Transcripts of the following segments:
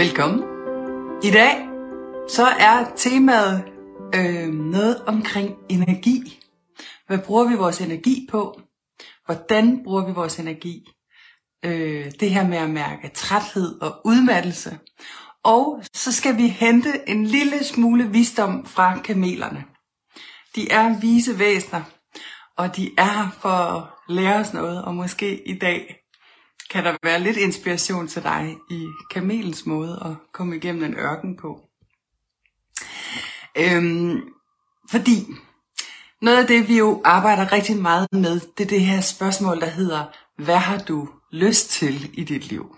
Velkommen. I dag så er temaet øh, noget omkring energi. Hvad bruger vi vores energi på? Hvordan bruger vi vores energi? Øh, det her med at mærke træthed og udmattelse. Og så skal vi hente en lille smule visdom fra kamelerne. De er vise væsener, og de er for at lære os noget, og måske i dag kan der være lidt inspiration til dig i kamelens måde at komme igennem en ørken på. Øhm, fordi noget af det, vi jo arbejder rigtig meget med, det er det her spørgsmål, der hedder, hvad har du lyst til i dit liv?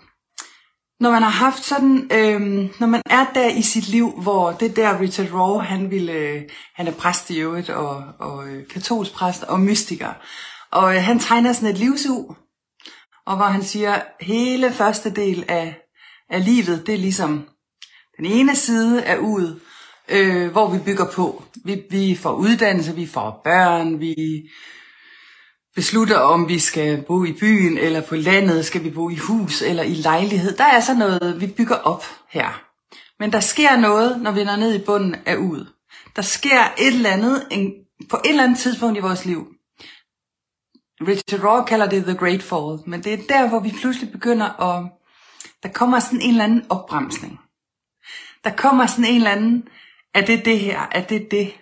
Når man har haft sådan, øhm, når man er der i sit liv, hvor det der Richard Raw, han ville, han er præst i øvrigt, og, og øh, katolsk præst og mystiker, og øh, han tegner sådan et livsug, og hvor han siger, hele første del af, af livet, det er ligesom den ene side af ud, øh, hvor vi bygger på. Vi, vi får uddannelse, vi får børn, vi beslutter, om vi skal bo i byen eller på landet, skal vi bo i hus eller i lejlighed. Der er så noget, vi bygger op her. Men der sker noget, når vi når ned i bunden af ud. Der sker et eller andet en, på et eller andet tidspunkt i vores liv. Richard Raw kalder det The Great Fall, men det er der, hvor vi pludselig begynder at... Der kommer sådan en eller anden opbremsning. Der kommer sådan en eller anden, er det det her, er det det?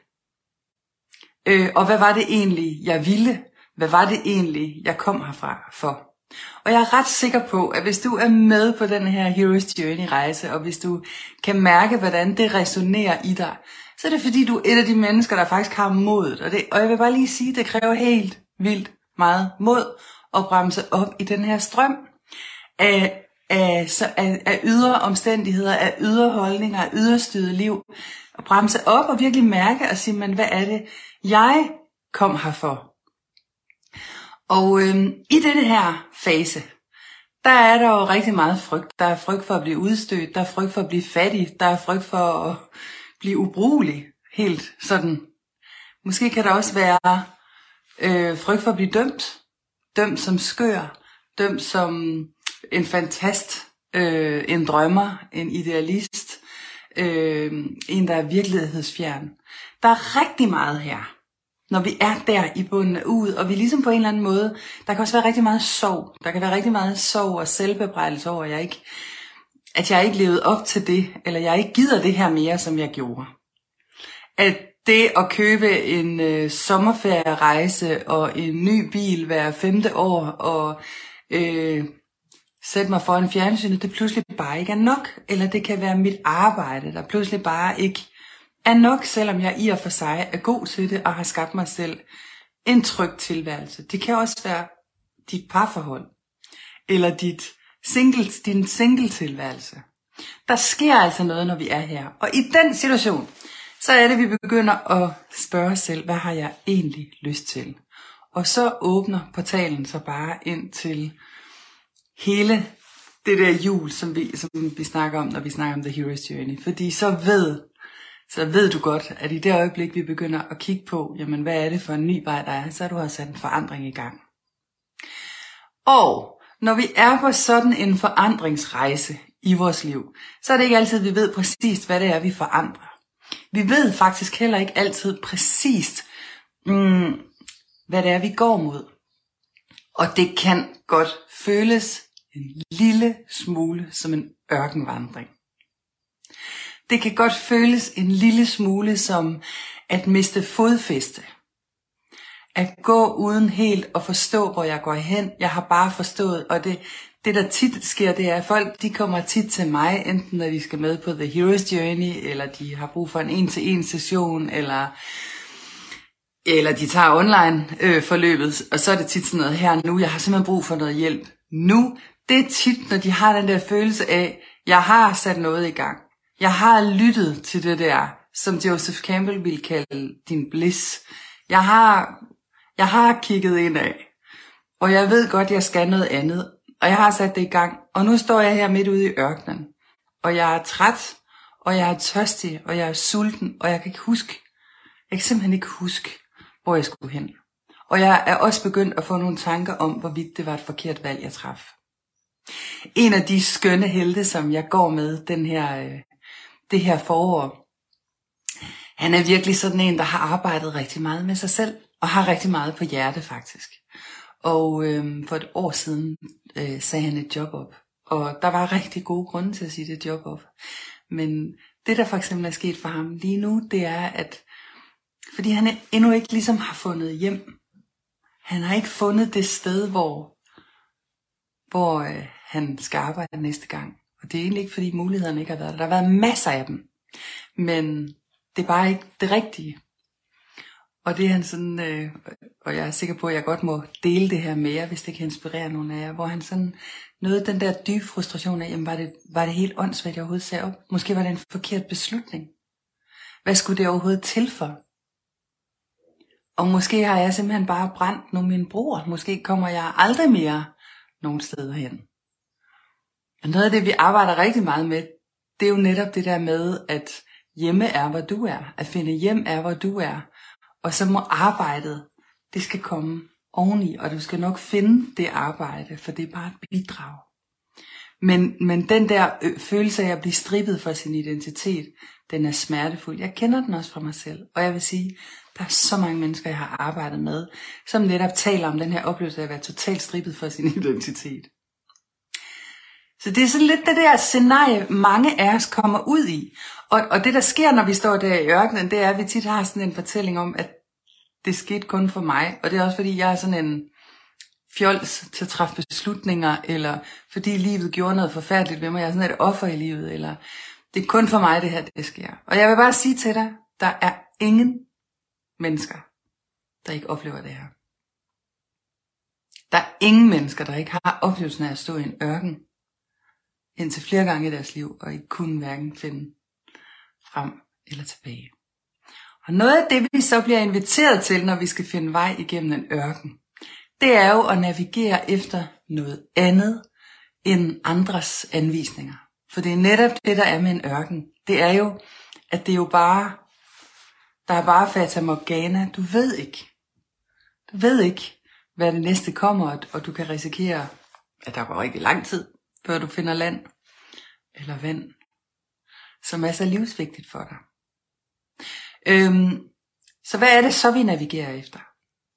Øh, og hvad var det egentlig, jeg ville? Hvad var det egentlig, jeg kom herfra for? Og jeg er ret sikker på, at hvis du er med på den her Hero's Journey rejse, og hvis du kan mærke, hvordan det resonerer i dig, så er det fordi, du er et af de mennesker, der faktisk har modet. Og, det, og jeg vil bare lige sige, at det kræver helt vildt meget mod at bremse op i den her strøm af, af, så, af, af ydre omstændigheder, af ydre holdninger, af yderstyret liv. At bremse op og virkelig mærke og sige, men hvad er det, jeg kom her for? Og øhm, i denne her fase, der er der jo rigtig meget frygt. Der er frygt for at blive udstødt, der er frygt for at blive fattig, der er frygt for at blive ubrugelig. Helt sådan. Måske kan der også være øh, frygt for at blive dømt. Dømt som skør, dømt som en fantast, øh, en drømmer, en idealist, øh, en der er virkelighedsfjern. Der er rigtig meget her når vi er der i bunden af ud, og vi ligesom på en eller anden måde, der kan også være rigtig meget sorg. Der kan være rigtig meget sorg og selvbebrejdelse over, at jeg ikke, at jeg ikke levede op til det, eller jeg ikke gider det her mere, som jeg gjorde. At det at købe en øh, sommerferierejse og en ny bil hver femte år, og øh, sætte mig for en det pludselig bare ikke er nok. Eller det kan være mit arbejde, der pludselig bare ikke er nok, selvom jeg i og for sig er god til det og har skabt mig selv en tryg tilværelse. Det kan også være dit parforhold, eller dit single, din single tilværelse. Der sker altså noget, når vi er her. Og i den situation, så er det, vi begynder at spørge os selv, hvad har jeg egentlig lyst til? Og så åbner portalen så bare ind til hele det der jul, som vi, som vi snakker om, når vi snakker om The Hero's Journey. Fordi så ved så ved du godt, at i det øjeblik, vi begynder at kigge på, jamen hvad er det for en ny vej, der er, så har du har sat en forandring i gang. Og når vi er på sådan en forandringsrejse i vores liv, så er det ikke altid, vi ved præcis, hvad det er, vi forandrer. Vi ved faktisk heller ikke altid præcist, mm, hvad det er, vi går mod. Og det kan godt føles en lille smule som en ørkenvandring. Det kan godt føles en lille smule som at miste fodfæste. At gå uden helt at forstå, hvor jeg går hen. Jeg har bare forstået, og det, det der tit sker, det er, at folk de kommer tit til mig, enten når de skal med på The Hero's Journey, eller de har brug for en en-til-en session, eller, eller de tager online øh, forløbet, og så er det tit sådan noget her nu, jeg har simpelthen brug for noget hjælp nu, det er tit, når de har den der følelse af, jeg har sat noget i gang. Jeg har lyttet til det der, som Joseph Campbell ville kalde din bliss. Jeg har, jeg har kigget ind af, og jeg ved godt, jeg skal noget andet, og jeg har sat det i gang, og nu står jeg her midt ude i ørkenen, og jeg er træt, og jeg er tørstig, og jeg er sulten, og jeg kan ikke huske, jeg kan simpelthen ikke huske, hvor jeg skulle hen. Og jeg er også begyndt at få nogle tanker om, hvorvidt det var et forkert valg, jeg traf. En af de skønne helte, som jeg går med den her, øh, det her forår, han er virkelig sådan en, der har arbejdet rigtig meget med sig selv, og har rigtig meget på hjerte faktisk. Og øh, for et år siden øh, sagde han et job op. Og der var rigtig gode grunde til at sige det job op. Men det, der for eksempel er sket for ham lige nu, det er, at fordi han endnu ikke ligesom har fundet hjem. Han har ikke fundet det sted, hvor, hvor øh, han skal arbejde næste gang. Og det er egentlig ikke, fordi mulighederne ikke har været der. Der har været masser af dem. Men det er bare ikke det rigtige. Og det er han sådan, øh, og jeg er sikker på, at jeg godt må dele det her med jer, hvis det kan inspirere nogen af jer, hvor han sådan nåede den der dybe frustration af, jamen var det, var det helt åndssvagt, jeg overhovedet sagde op? Måske var det en forkert beslutning. Hvad skulle det overhovedet til for? Og måske har jeg simpelthen bare brændt nogle mine broer. Måske kommer jeg aldrig mere nogen steder hen. Og noget af det, vi arbejder rigtig meget med, det er jo netop det der med, at hjemme er, hvor du er. At finde hjem er, hvor du er. Og så må arbejdet, det skal komme oveni, og du skal nok finde det arbejde, for det er bare et bidrag. Men, men den der følelse af at blive strippet for sin identitet, den er smertefuld. Jeg kender den også fra mig selv. Og jeg vil sige, der er så mange mennesker, jeg har arbejdet med, som netop taler om den her oplevelse af at være totalt strippet for sin identitet. Så det er sådan lidt det der scenarie, mange af os kommer ud i. Og, og det, der sker, når vi står der i ørkenen, det er, at vi tit har sådan en fortælling om, at det skete kun for mig. Og det er også, fordi jeg er sådan en fjols til at træffe beslutninger, eller fordi livet gjorde noget forfærdeligt ved mig. Jeg er sådan et offer i livet, eller det er kun for mig, det her det sker. Og jeg vil bare sige til dig, der er ingen mennesker, der ikke oplever det her. Der er ingen mennesker, der ikke har oplevelsen af at stå i en ørken indtil flere gange i deres liv, og ikke kunne hverken finde frem eller tilbage. Og noget af det, vi så bliver inviteret til, når vi skal finde vej igennem en ørken, det er jo at navigere efter noget andet end andres anvisninger. For det er netop det, der er med en ørken. Det er jo, at det er jo bare, der er bare fata morgana. Du ved ikke. Du ved ikke, hvad det næste kommer, og du kan risikere, at der går rigtig lang tid, før du finder land eller vand, som er så livsvigtigt for dig. Øhm, så hvad er det så, vi navigerer efter?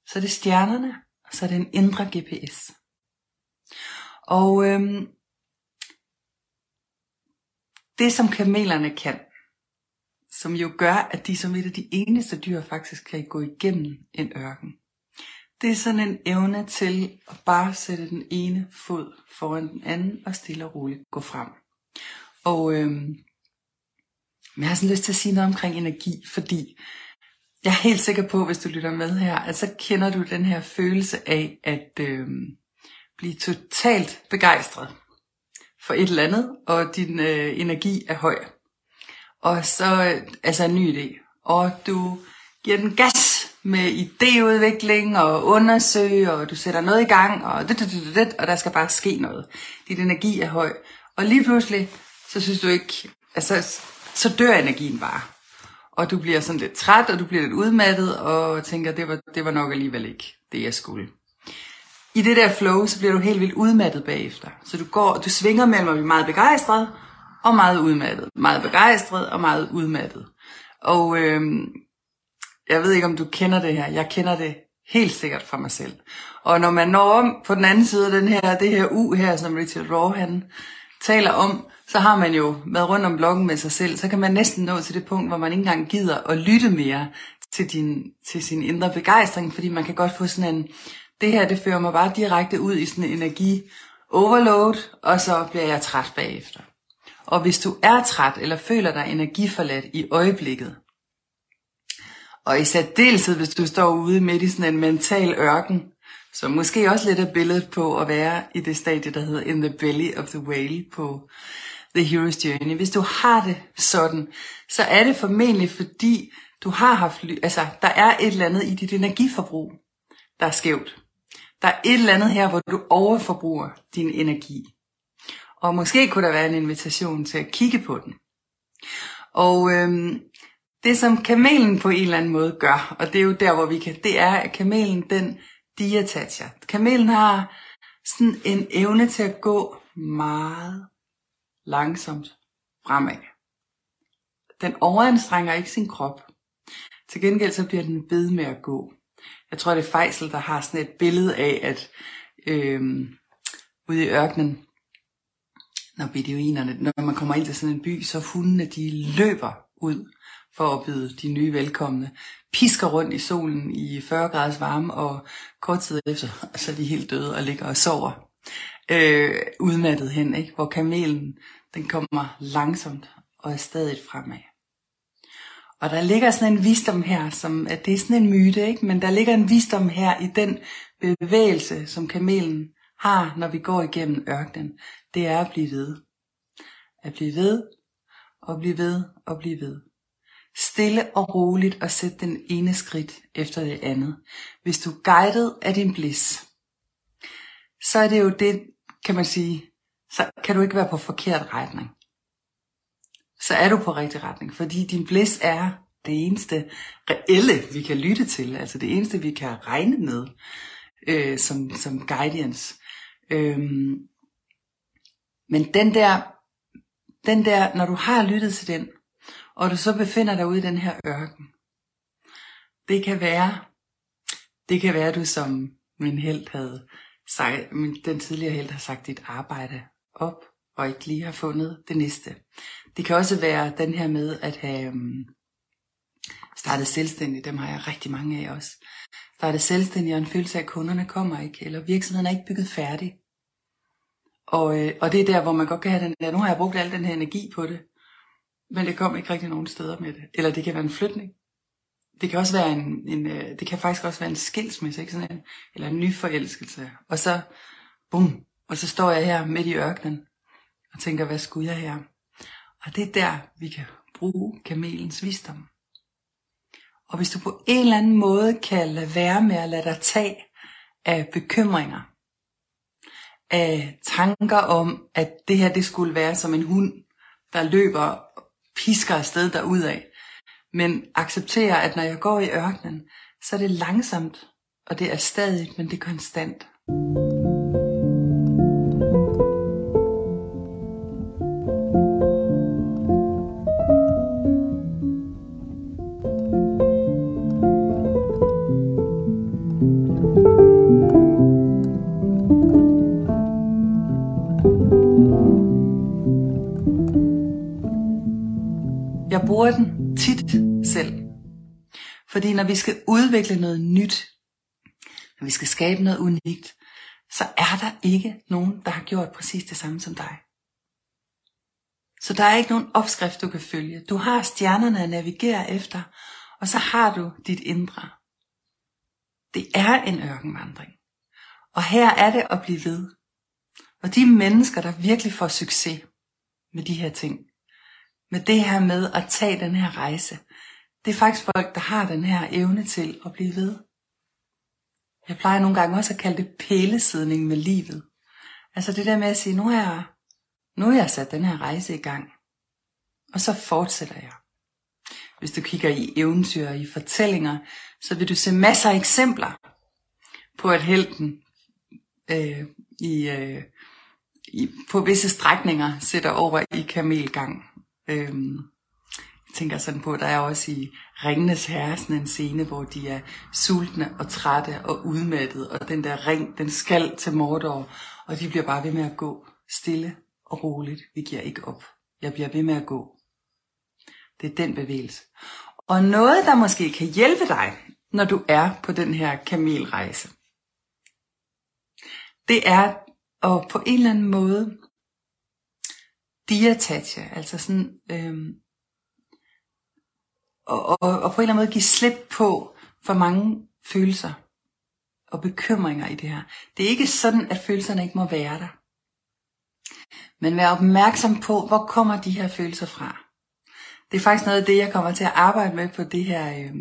Så er det stjernerne, og så er det en indre GPS. Og øhm, det som kamelerne kan, som jo gør, at de som et af de eneste dyr faktisk kan gå igennem en ørken, det er sådan en evne til at bare sætte den ene fod foran den anden og stille og roligt gå frem. Og øhm, jeg har sådan lyst til at sige noget omkring energi, fordi jeg er helt sikker på, hvis du lytter med her, at så kender du den her følelse af at øh, blive totalt begejstret for et eller andet, og din øh, energi er høj. Og så øh, altså en ny idé. Og du giver den gas med idéudvikling og undersøge, og du sætter noget i gang, og, det, det, det, det, og der skal bare ske noget. Din energi er høj. Og lige pludselig, så synes du ikke, altså, så dør energien bare. Og du bliver sådan lidt træt, og du bliver lidt udmattet, og tænker, det var, det var nok alligevel ikke det, jeg skulle. I det der flow, så bliver du helt vildt udmattet bagefter. Så du går, du svinger mellem at blive meget begejstret, og meget udmattet. Meget begejstret, og meget udmattet. Og øhm, jeg ved ikke, om du kender det her. Jeg kender det helt sikkert fra mig selv. Og når man når om på den anden side af den her, det her U her, som Richard Raw han taler om, så har man jo været rundt om bloggen med sig selv, så kan man næsten nå til det punkt, hvor man ikke engang gider at lytte mere til, din, til sin indre begejstring, fordi man kan godt få sådan en, det her det fører mig bare direkte ud i sådan en energi overload, og så bliver jeg træt bagefter. Og hvis du er træt eller føler dig energiforladt i øjeblikket, og i særdeleshed, hvis du står ude midt i sådan en mental ørken, Så måske også lidt af billedet på at være i det stadie, der hedder In the Belly of the Whale på The Hero's Journey. Hvis du har det sådan, så er det formentlig fordi, du har haft, altså der er et eller andet i dit energiforbrug, der er skævt. Der er et eller andet her, hvor du overforbruger din energi. Og måske kunne der være en invitation til at kigge på den. Og øhm, det som kamelen på en eller anden måde gør, og det er jo der, hvor vi kan, det er, at kamelen den diatacher. Kamelen har sådan en evne til at gå meget langsomt fremad. Den overanstrenger ikke sin krop. Til gengæld så bliver den ved med at gå. Jeg tror, det er Fejsel, der har sådan et billede af, at øh, ude i ørkenen, når beduinerne, når man kommer ind til sådan en by, så hundene de løber ud for at byde de nye velkomne. Pisker rundt i solen i 40 graders varme, og kort tid efter, så er de helt døde og ligger og sover. Øh, udmattet hen, ikke? hvor kamelen den kommer langsomt og er stadig fremad. Og der ligger sådan en visdom her, som at det er sådan en myte, ikke? men der ligger en visdom her i den bevægelse, som kamelen har, når vi går igennem ørkenen. Det er at blive ved. At blive ved, og blive ved, og blive ved. Stille og roligt og sæt den ene skridt efter det andet. Hvis du er guidet af din bliss, så er det jo det, kan man sige, så kan du ikke være på forkert retning så er du på rigtig retning, fordi din bliss er det eneste reelle, vi kan lytte til, altså det eneste, vi kan regne med øh, som, som guidance. Øhm, men den der, den der, når du har lyttet til den, og du så befinder dig ude i den her ørken, det kan være, det kan være, at du som min held havde sagt, den tidligere held har sagt dit arbejde op, og ikke lige har fundet det næste. Det kan også være den her med at have um, startet selvstændig, dem har jeg rigtig mange af også. Startet selvstændig og en følelse af, at kunderne kommer ikke, eller virksomheden er ikke bygget færdig. Og, øh, og det er der, hvor man godt kan have den der, nu har jeg brugt al den her energi på det, men det kom ikke rigtig nogen steder med det. Eller det kan være en flytning. Det kan også være en, en øh, det kan faktisk også være en skilsmisse, ikke sådan en, eller en ny forelskelse. Og så, bum, og så står jeg her midt i ørkenen, og tænker, hvad skulle jeg her? Og det er der, vi kan bruge kamelens visdom. Og hvis du på en eller anden måde kan lade være med at lade dig tage af bekymringer, af tanker om, at det her det skulle være som en hund, der løber pisker afsted derudad, men accepterer, at når jeg går i ørkenen, så er det langsomt, og det er stadig, men det er konstant. bruger vi skal udvikle noget nyt, når vi skal skabe noget unikt, så er der ikke nogen, der har gjort præcis det samme som dig. Så der er ikke nogen opskrift, du kan følge. Du har stjernerne at navigere efter, og så har du dit indre. Det er en ørkenvandring. Og her er det at blive ved. Og de mennesker, der virkelig får succes med de her ting, med det her med at tage den her rejse. Det er faktisk folk, der har den her evne til at blive ved. Jeg plejer nogle gange også at kalde det pælesidning med livet. Altså det der med at sige, nu har jeg, nu har jeg sat den her rejse i gang. Og så fortsætter jeg. Hvis du kigger i eventyr og i fortællinger, så vil du se masser af eksempler på, at helten øh, i, øh, i, på visse strækninger sætter over i kamelgang. Øhm, tænker sådan på, der er også i Ringenes Herre sådan en scene, hvor de er sultne og trætte og udmattede, og den der ring, den skal til Mordor, og de bliver bare ved med at gå stille og roligt. Vi giver ikke op. Jeg bliver ved med at gå. Det er den bevægelse. Og noget, der måske kan hjælpe dig, når du er på den her kamelrejse, det er at på en eller anden måde diatache, altså sådan, øhm, og, og, og på en eller anden måde give slip på for mange følelser og bekymringer i det her. Det er ikke sådan, at følelserne ikke må være der. Men vær opmærksom på, hvor kommer de her følelser fra. Det er faktisk noget af det, jeg kommer til at arbejde med på det her øh,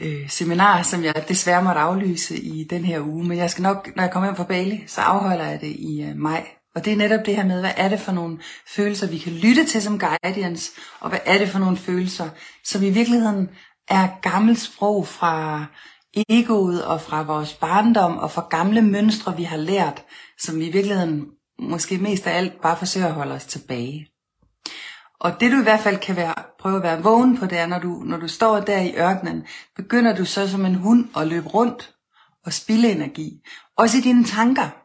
øh, seminar, som jeg desværre måtte aflyse i den her uge. Men jeg skal nok, når jeg kommer hjem fra Bali, så afholder jeg det i øh, maj. Og det er netop det her med, hvad er det for nogle følelser, vi kan lytte til som guidance, og hvad er det for nogle følelser, som i virkeligheden er gammelt sprog fra egoet og fra vores barndom og fra gamle mønstre, vi har lært, som vi i virkeligheden måske mest af alt bare forsøger at holde os tilbage. Og det du i hvert fald kan være, prøve at være vågen på, det er, når du, når du står der i ørkenen, begynder du så som en hund at løbe rundt og spille energi. Også i dine tanker.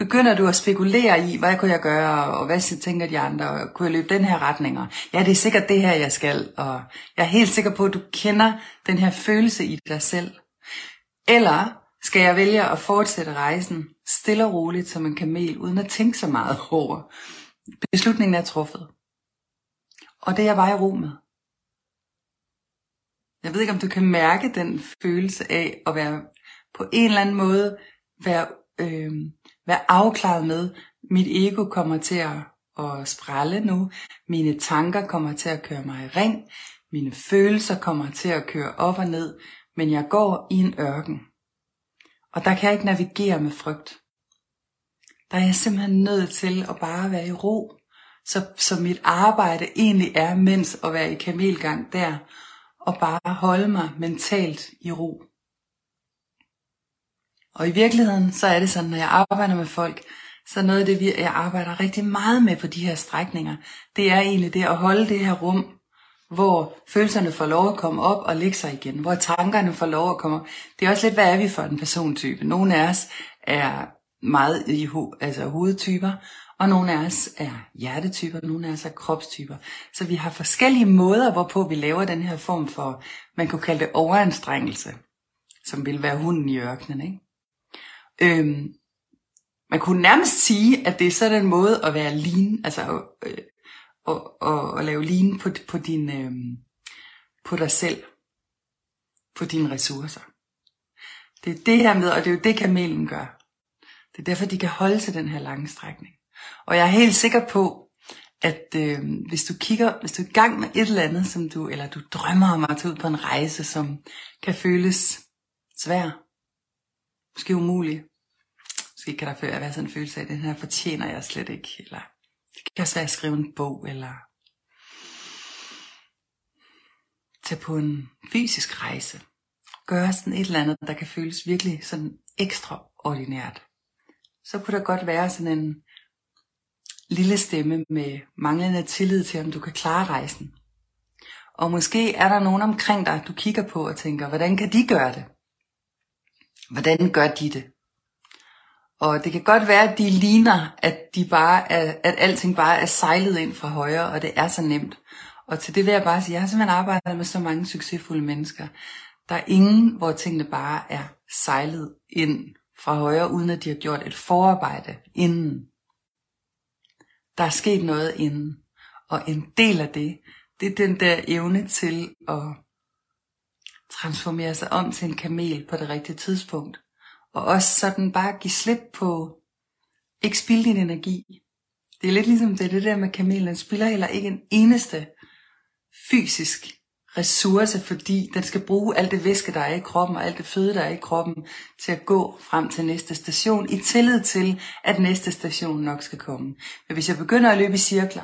Begynder du at spekulere i, hvad kunne jeg gøre, og hvad tænker de andre, og kunne jeg løbe den her retning, og ja, det er sikkert det her, jeg skal, og jeg er helt sikker på, at du kender den her følelse i dig selv. Eller skal jeg vælge at fortsætte rejsen stille og roligt som en kamel, uden at tænke så meget over. Beslutningen er truffet. Og det er jeg bare i ro med. Jeg ved ikke, om du kan mærke den følelse af at være på en eller anden måde være, øh, være afklaret med, mit ego kommer til at, at sprælle nu, mine tanker kommer til at køre mig i ring, mine følelser kommer til at køre op og ned, men jeg går i en ørken. Og der kan jeg ikke navigere med frygt. Der er jeg simpelthen nødt til at bare være i ro så, så mit arbejde egentlig er, mens at være i kamelgang der, og bare holde mig mentalt i ro. Og i virkeligheden, så er det sådan, når jeg arbejder med folk, så noget af det, jeg arbejder rigtig meget med på de her strækninger, det er egentlig det at holde det her rum, hvor følelserne får lov at komme op og lægge sig igen, hvor tankerne får lov at komme op. Det er også lidt, hvad er vi for en persontype? Nogle af os er meget i ho- altså hovedtyper, og nogle af os er hjertetyper, nogle af os er kropstyper. Så vi har forskellige måder, hvorpå vi laver den her form for, man kunne kalde det overanstrengelse, som vil være hunden i ørkenen. Ikke? Øhm, man kunne nærmest sige, at det er sådan en måde at være lean, altså øh, og, og, og lave lean på, på, din, øh, på dig selv, på dine ressourcer. Det er det her med, og det er jo det kamelen gør. Det er derfor, de kan holde til den her lange strækning. Og jeg er helt sikker på, at øh, hvis du kigger, hvis du er i gang med et eller andet, som du, eller du drømmer om at tage ud på en rejse, som kan føles svær, måske umulig, måske kan der være sådan en følelse af, at den her fortjener jeg slet ikke, eller det kan også være at skrive en bog, eller tage på en fysisk rejse, gøre sådan et eller andet, der kan føles virkelig sådan ekstraordinært. Så kunne der godt være sådan en lille stemme med manglende tillid til, om du kan klare rejsen. Og måske er der nogen omkring dig, du kigger på og tænker, hvordan kan de gøre det? Hvordan gør de det? Og det kan godt være, at de ligner, at, de bare er, at alting bare er sejlet ind fra højre, og det er så nemt. Og til det vil jeg bare sige, jeg har simpelthen arbejdet med så mange succesfulde mennesker. Der er ingen, hvor tingene bare er sejlet ind fra højre, uden at de har gjort et forarbejde inden. Der er sket noget inden. Og en del af det, det er den der evne til at transformere sig om til en kamel på det rigtige tidspunkt. Og også sådan bare give slip på, ikke spilde din energi. Det er lidt ligesom det, det der med kamelen, den spiller heller ikke en eneste fysisk ressource, fordi den skal bruge alt det væske, der er i kroppen, og alt det føde, der er i kroppen, til at gå frem til næste station, i tillid til, at næste station nok skal komme. Men hvis jeg begynder at løbe i cirkler,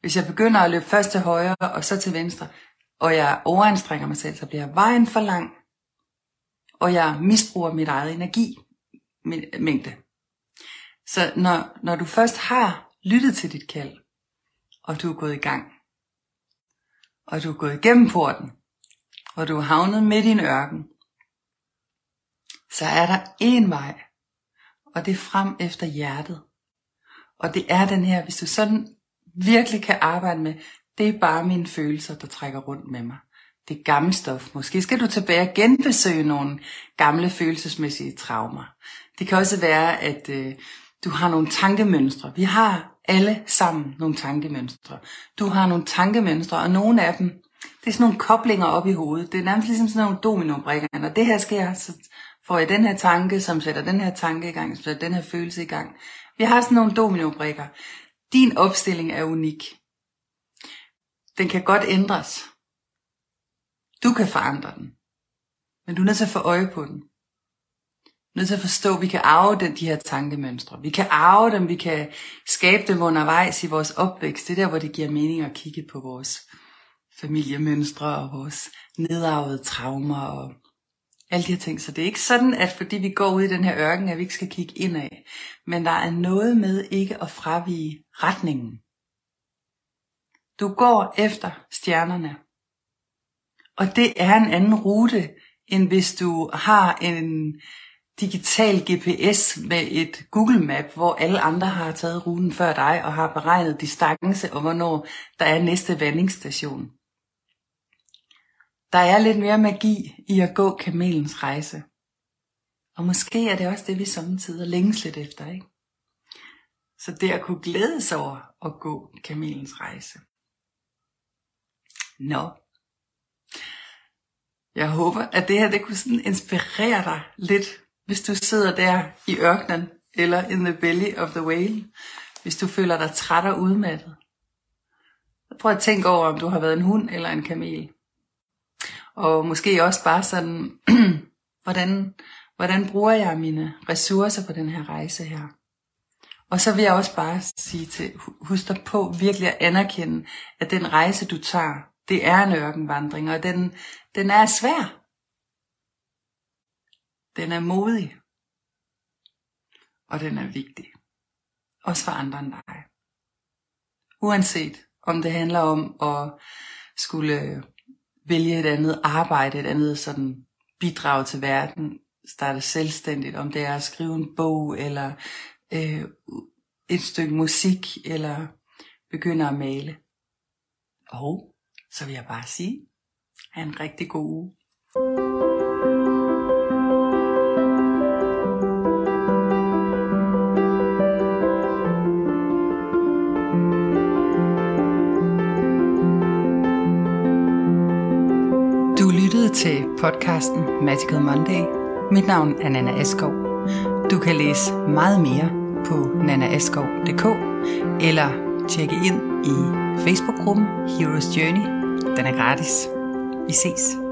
hvis jeg begynder at løbe først til højre, og så til venstre, og jeg overanstrenger mig selv, så bliver vejen for lang, og jeg misbruger mit eget energi mængde. Så når, når du først har lyttet til dit kald, og du er gået i gang, og du er gået igennem porten, og du er havnet midt i en ørken, så er der én vej, og det er frem efter hjertet. Og det er den her, hvis du sådan virkelig kan arbejde med, det er bare mine følelser, der trækker rundt med mig. Det gamle stof. Måske skal du tilbage og genbesøge nogle gamle følelsesmæssige traumer. Det kan også være, at øh, du har nogle tankemønstre. Vi har alle sammen nogle tankemønstre. Du har nogle tankemønstre, og nogle af dem det er sådan nogle koblinger op i hovedet. Det er nærmest ligesom sådan nogle dominobrikker. Når det her sker, så får jeg den her tanke, som sætter den her tanke i gang, som sætter den her følelse i gang. Vi har sådan nogle dominobrikker. Din opstilling er unik. Den kan godt ændres. Du kan forandre den. Men du er nødt til at få øje på den. Du er nødt til at forstå, at vi kan arve den, de her tankemønstre. Vi kan arve dem, vi kan skabe dem undervejs i vores opvækst. Det er der, hvor det giver mening at kigge på vores familiemønstre og vores nedarvede traumer og alle de her ting. Så det er ikke sådan, at fordi vi går ud i den her ørken, at vi ikke skal kigge indad. Men der er noget med ikke at fravige retningen. Du går efter stjernerne. Og det er en anden rute, end hvis du har en digital GPS med et Google Map, hvor alle andre har taget ruten før dig og har beregnet distance og hvornår der er næste vandingsstation. Der er lidt mere magi i at gå kamelens rejse. Og måske er det også det, vi samtidig længes lidt efter, ikke? Så det at kunne glæde sig over at gå kamelens rejse. Nå. Jeg håber, at det her det kunne sådan inspirere dig lidt, hvis du sidder der i ørkenen, eller in the belly of the whale, hvis du føler dig træt og udmattet. Prøv at tænke over, om du har været en hund eller en kamel. Og måske også bare sådan, hvordan, hvordan bruger jeg mine ressourcer på den her rejse her? Og så vil jeg også bare sige til, husk dig på virkelig at anerkende, at den rejse du tager, det er en ørkenvandring, og den, den er svær. Den er modig. Og den er vigtig. Også for andre end dig. Uanset om det handler om at skulle vælge et andet arbejde, et andet sådan bidrag til verden, starte selvstændigt, om det er at skrive en bog, eller øh, et stykke musik, eller begynde at male. Og så vil jeg bare sige, have en rigtig god uge. Du lyttede til podcasten Magical Monday. Mit navn er Nana Askov. Du kan læse meget mere på nanaaskov.dk eller tjekke ind i Facebook-gruppen Heroes Journey. Den er gratis. Vi ses.